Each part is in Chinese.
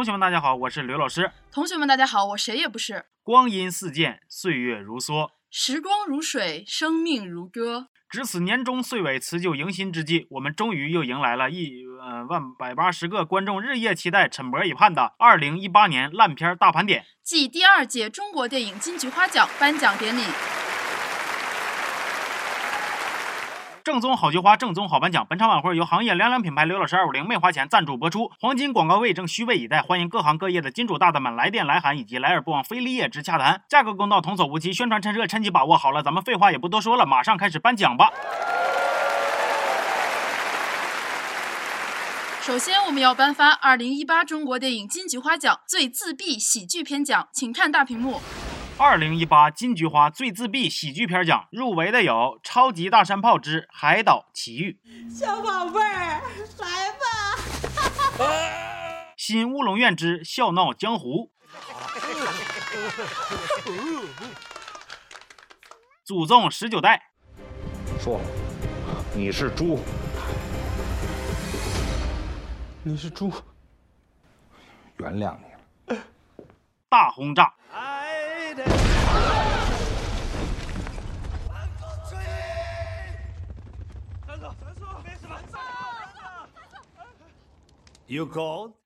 同学们，大家好，我是刘老师。同学们，大家好，我谁也不是。光阴似箭，岁月如梭，时光如水，生命如歌。值此年终岁尾、辞旧迎新之际，我们终于又迎来了一呃万百八十个观众日夜期待、沉默以盼的二零一八年烂片大盘点暨第二届中国电影金菊花奖颁奖典礼。正宗好菊花，正宗好颁奖。本场晚会由行业凉凉品牌刘老师二五零没花钱赞助播出，黄金广告位正虚位以待，欢迎各行各业的金主大大们来电来函以及来而不往非礼也之洽谈。价格公道，童叟无欺，宣传趁热，趁机把握。好了，咱们废话也不多说了，马上开始颁奖吧。首先，我们要颁发二零一八中国电影金菊花奖最自闭喜剧片奖，请看大屏幕。二零一八金菊花最自闭喜剧片奖入围的有《超级大山炮之海岛奇遇》、小宝贝儿，来吧！《新乌龙院之笑闹江湖》、《祖宗十九代》、说，你是猪，你是猪，原谅你了。大轰炸。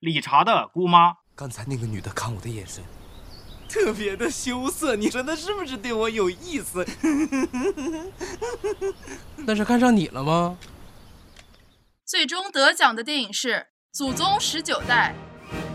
理查的姑妈，刚才那个女的看我的眼神，特别的羞涩。你说她是不是对我有意思？那是看上你了吗？最终得奖的电影是《祖宗十九代》。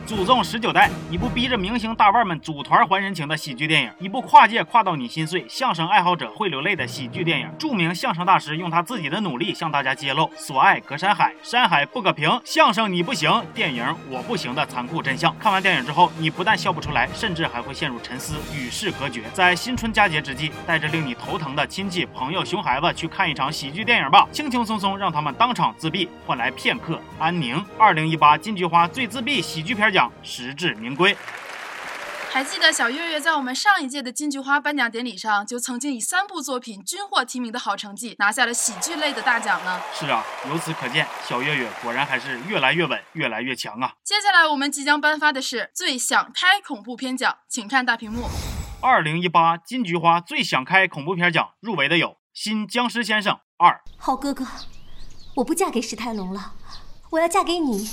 祖宗十九代，一部逼着明星大腕们组团还人情的喜剧电影，一部跨界跨到你心碎、相声爱好者会流泪的喜剧电影。著名相声大师用他自己的努力向大家揭露“所爱隔山海，山海不可平”，相声你不行，电影我不行的残酷真相。看完电影之后，你不但笑不出来，甚至还会陷入沉思，与世隔绝。在新春佳节之际，带着令你头疼的亲戚、朋友、熊孩子去看一场喜剧电影吧，轻轻松松让他们当场自闭，换来片刻安宁。二零一八金菊花最自闭喜剧片奖。实至名归。还记得小月月在我们上一届的金菊花颁奖典礼上，就曾经以三部作品均获提名的好成绩，拿下了喜剧类的大奖呢。是啊，由此可见，小月月果然还是越来越稳，越来越强啊。接下来我们即将颁发的是最想开恐怖片奖，请看大屏幕。二零一八金菊花最想开恐怖片奖入围的有《新僵尸先生二》。好哥哥，我不嫁给史泰龙了，我要嫁给你。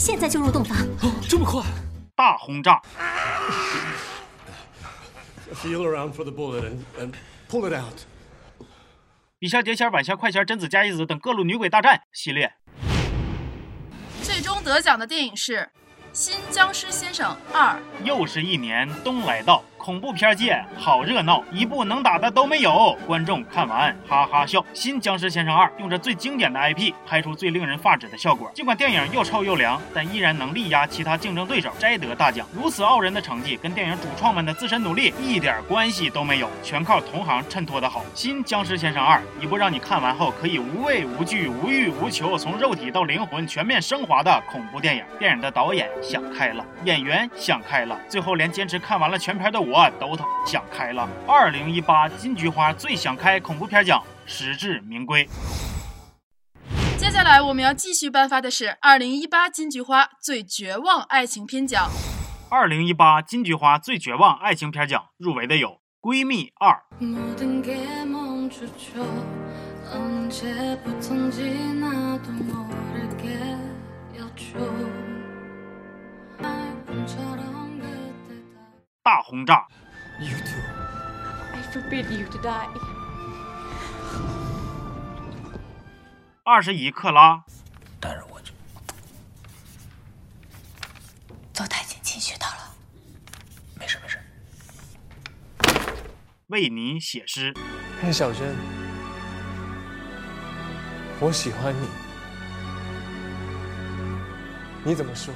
现在就入洞房！哦，这么快！大轰炸。Feel around for the bullet and, and pull it out. 笔仙、碟仙、晚仙、快仙、贞子、加一子等各路女鬼大战系列。最终得奖的电影是《新僵尸先生二》。又是一年冬来到，恐怖片界好热闹，一部能打的都没有，观众看完哈哈笑。《新僵尸先生二》用着最经典的 IP 拍出最令人发指的效果，尽管电影又臭又凉，但依然能力压其他竞争对手，摘得大奖。如此傲人的成绩，跟电影主创们的自身努力一点关系都没有，全靠同行衬托的好。《新僵尸先生二》一部让你看完后可以无畏无惧、无欲无求，从肉体到灵魂全面升华的恐怖电影。电影的导演想开了，演员想开了，最后连坚持看完了全片的我都他想开了。二零一八金菊花最想开恐怖片奖实至名归。接下来我们要继续颁发的是二零一八金菊花最绝望爱情片奖。二零一八金菊花最绝望爱情片奖入围的有《闺蜜二》。大轰炸。You too. I forbid you to die. 二十一克拉。但是我就邹太监谦虚到了。没事没事。为你写诗。嘿，小珍，我喜欢你，你怎么说？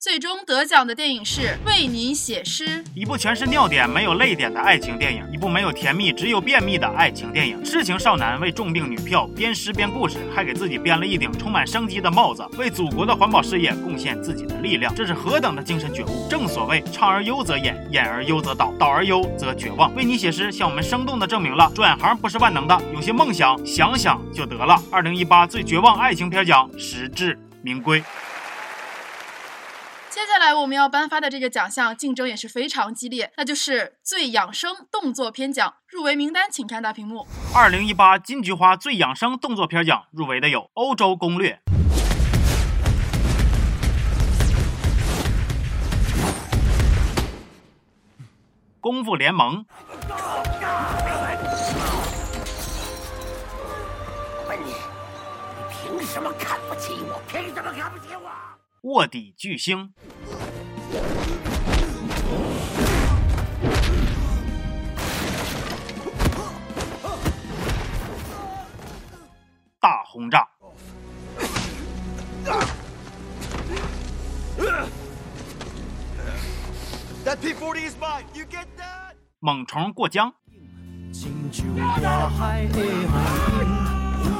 最终得奖的电影是《为你写诗》，一部全是尿点没有泪点的爱情电影，一部没有甜蜜只有便秘的爱情电影。痴情少男为重病女票编诗编故事，还给自己编了一顶充满生机的帽子，为祖国的环保事业贡献自己的力量，这是何等的精神觉悟！正所谓唱而优则演，演而优则导，导而优则绝望。为你写诗，向我们生动的证明了转行不是万能的，有些梦想想想就得了。二零一八最绝望爱情片奖实至名归。接下来我们要颁发的这个奖项竞争也是非常激烈，那就是最养生动作片奖。入围名单请看大屏幕。二零一八金菊花最养生动作片奖入围的有《欧洲攻略》。功夫联盟。问你，你凭什么看不起我？凭什么看不起我？卧底巨星。大轰炸！猛虫过江。呼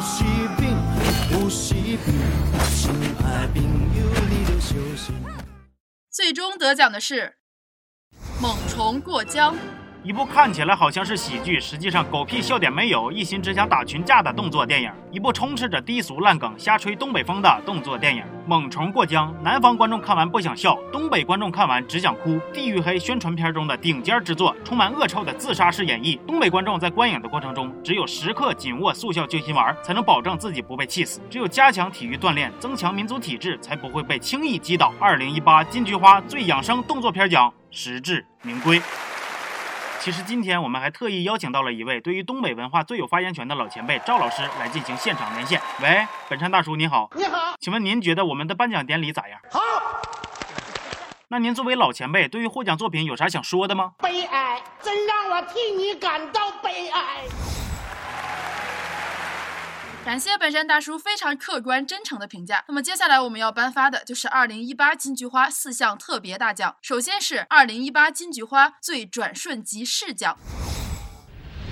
吸病，呼吸病，亲爱病，你的息。最终得奖的是《猛虫过江》。一部看起来好像是喜剧，实际上狗屁笑点没有，一心只想打群架的动作电影；一部充斥着低俗烂梗、瞎吹东北风的动作电影《猛虫过江》。南方观众看完不想笑，东北观众看完只想哭。地狱黑宣传片中的顶尖之作，充满恶臭的自杀式演绎。东北观众在观影的过程中，只有时刻紧握速效救心丸，才能保证自己不被气死；只有加强体育锻炼，增强民族体质，才不会被轻易击倒。二零一八金菊花最养生动作片奖实至名归。其实今天我们还特意邀请到了一位对于东北文化最有发言权的老前辈赵老师来进行现场连线。喂，本山大叔你好。你好。请问您觉得我们的颁奖典礼咋样？好。那您作为老前辈，对于获奖作品有啥想说的吗？悲哀，真让我替你感到悲哀。感谢本山大叔非常客观真诚的评价。那么接下来我们要颁发的就是二零一八金菊花四项特别大奖。首先是二零一八金菊花最转瞬即逝奖，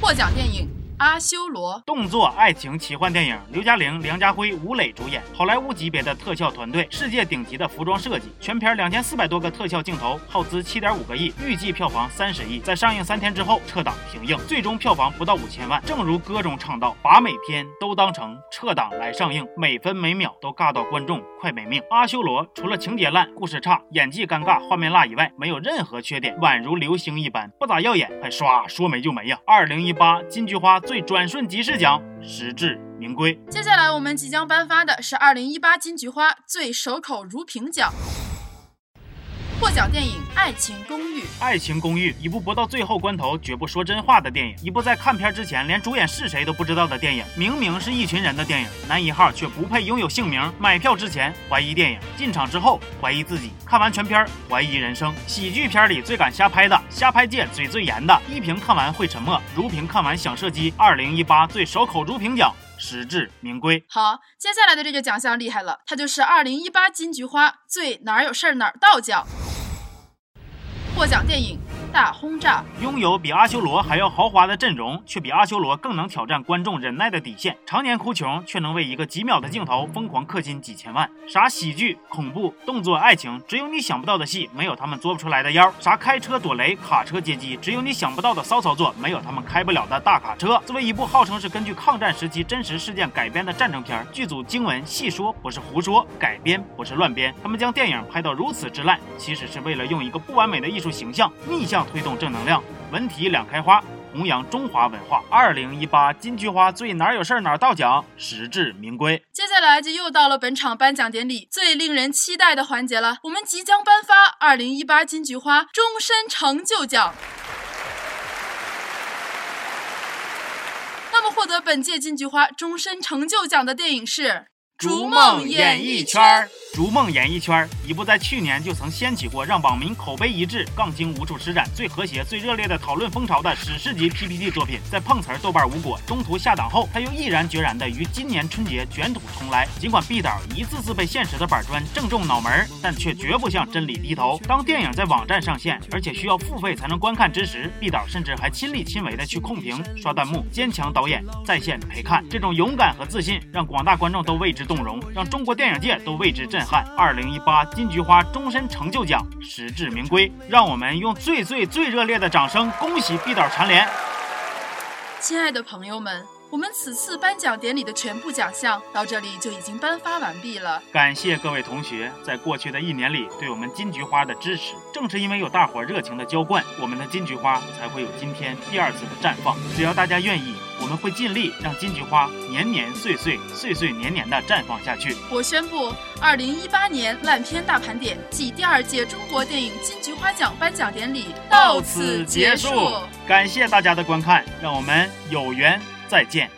获奖电影。阿修罗动作爱情奇幻电影，刘嘉玲、梁家辉、吴磊主演，好莱坞级别的特效团队，世界顶级的服装设计，全片两千四百多个特效镜头，耗资七点五个亿，预计票房三十亿。在上映三天之后撤档停映，最终票房不到五千万。正如歌中唱到：“把每天都当成撤档来上映，每分每秒都尬到观众快没命。”阿修罗除了情节烂、故事差、演技尴尬、画面辣以外，没有任何缺点，宛如流星一般，不咋耀眼，还刷说没就没呀。二零一八金菊花。最转瞬即逝奖实至名归。接下来我们即将颁发的是二零一八金菊花最守口如瓶奖。获奖电影《爱情公寓》。《爱情公寓》一部不到最后关头绝不说真话的电影，一部在看片之前连主演是谁都不知道的电影。明明是一群人的电影，男一号却不配拥有姓名。买票之前怀疑电影，进场之后怀疑自己，看完全片怀疑人生。喜剧片里最敢瞎拍的，瞎拍界嘴最严的，一屏看完会沉默，如屏看完想射击。二零一八最守口如瓶奖。实至名归。好，接下来的这个奖项厉害了，它就是二零一八金菊花最哪有事儿哪儿到奖。获奖电影。大轰炸拥有比阿修罗还要豪华的阵容，却比阿修罗更能挑战观众忍耐的底线。常年哭穷，却能为一个几秒的镜头疯狂氪金几千万。啥喜剧、恐怖、动作、爱情，只有你想不到的戏，没有他们做不出来的妖。啥开车躲雷、卡车接机，只有你想不到的骚操作，没有他们开不了的大卡车。作为一部号称是根据抗战时期真实事件改编的战争片，剧组经文细说不是胡说，改编不是乱编。他们将电影拍到如此之烂，其实是为了用一个不完美的艺术形象逆向。推动正能量，文体两开花，弘扬中华文化。二零一八金菊花最哪有事儿哪到奖，实至名归。接下来就又到了本场颁奖典礼最令人期待的环节了，我们即将颁发二零一八金菊花终身成就奖。那么，获得本届金菊花终身成就奖的电影是《逐梦演艺圈》。逐梦演艺圈，一部在去年就曾掀起过让网民口碑一致、杠精无处施展、最和谐、最热烈的讨论风潮的史诗级 PPT 作品，在碰瓷儿豆瓣无果，中途下档后，他又毅然决然的于今年春节卷土重来。尽管毕导一次次被现实的板砖正中脑门，但却绝不向真理低头。当电影在网站上线，而且需要付费才能观看之时，毕导甚至还亲力亲为的去控评、刷弹幕，坚强导演在线陪看。这种勇敢和自信，让广大观众都为之动容，让中国电影界都为之震撼。二零一八金菊花终身成就奖实至名归，让我们用最最最热烈的掌声恭喜毕导蝉联！亲爱的朋友们。我们此次颁奖典礼的全部奖项到这里就已经颁发完毕了。感谢各位同学在过去的一年里对我们金菊花的支持。正是因为有大伙热情的浇灌，我们的金菊花才会有今天第二次的绽放。只要大家愿意，我们会尽力让金菊花年年岁岁岁岁年年的绽放下去。我宣布，二零一八年烂片大盘点暨第二届中国电影金菊花奖颁奖典礼到此结束。感谢大家的观看，让我们有缘。再见。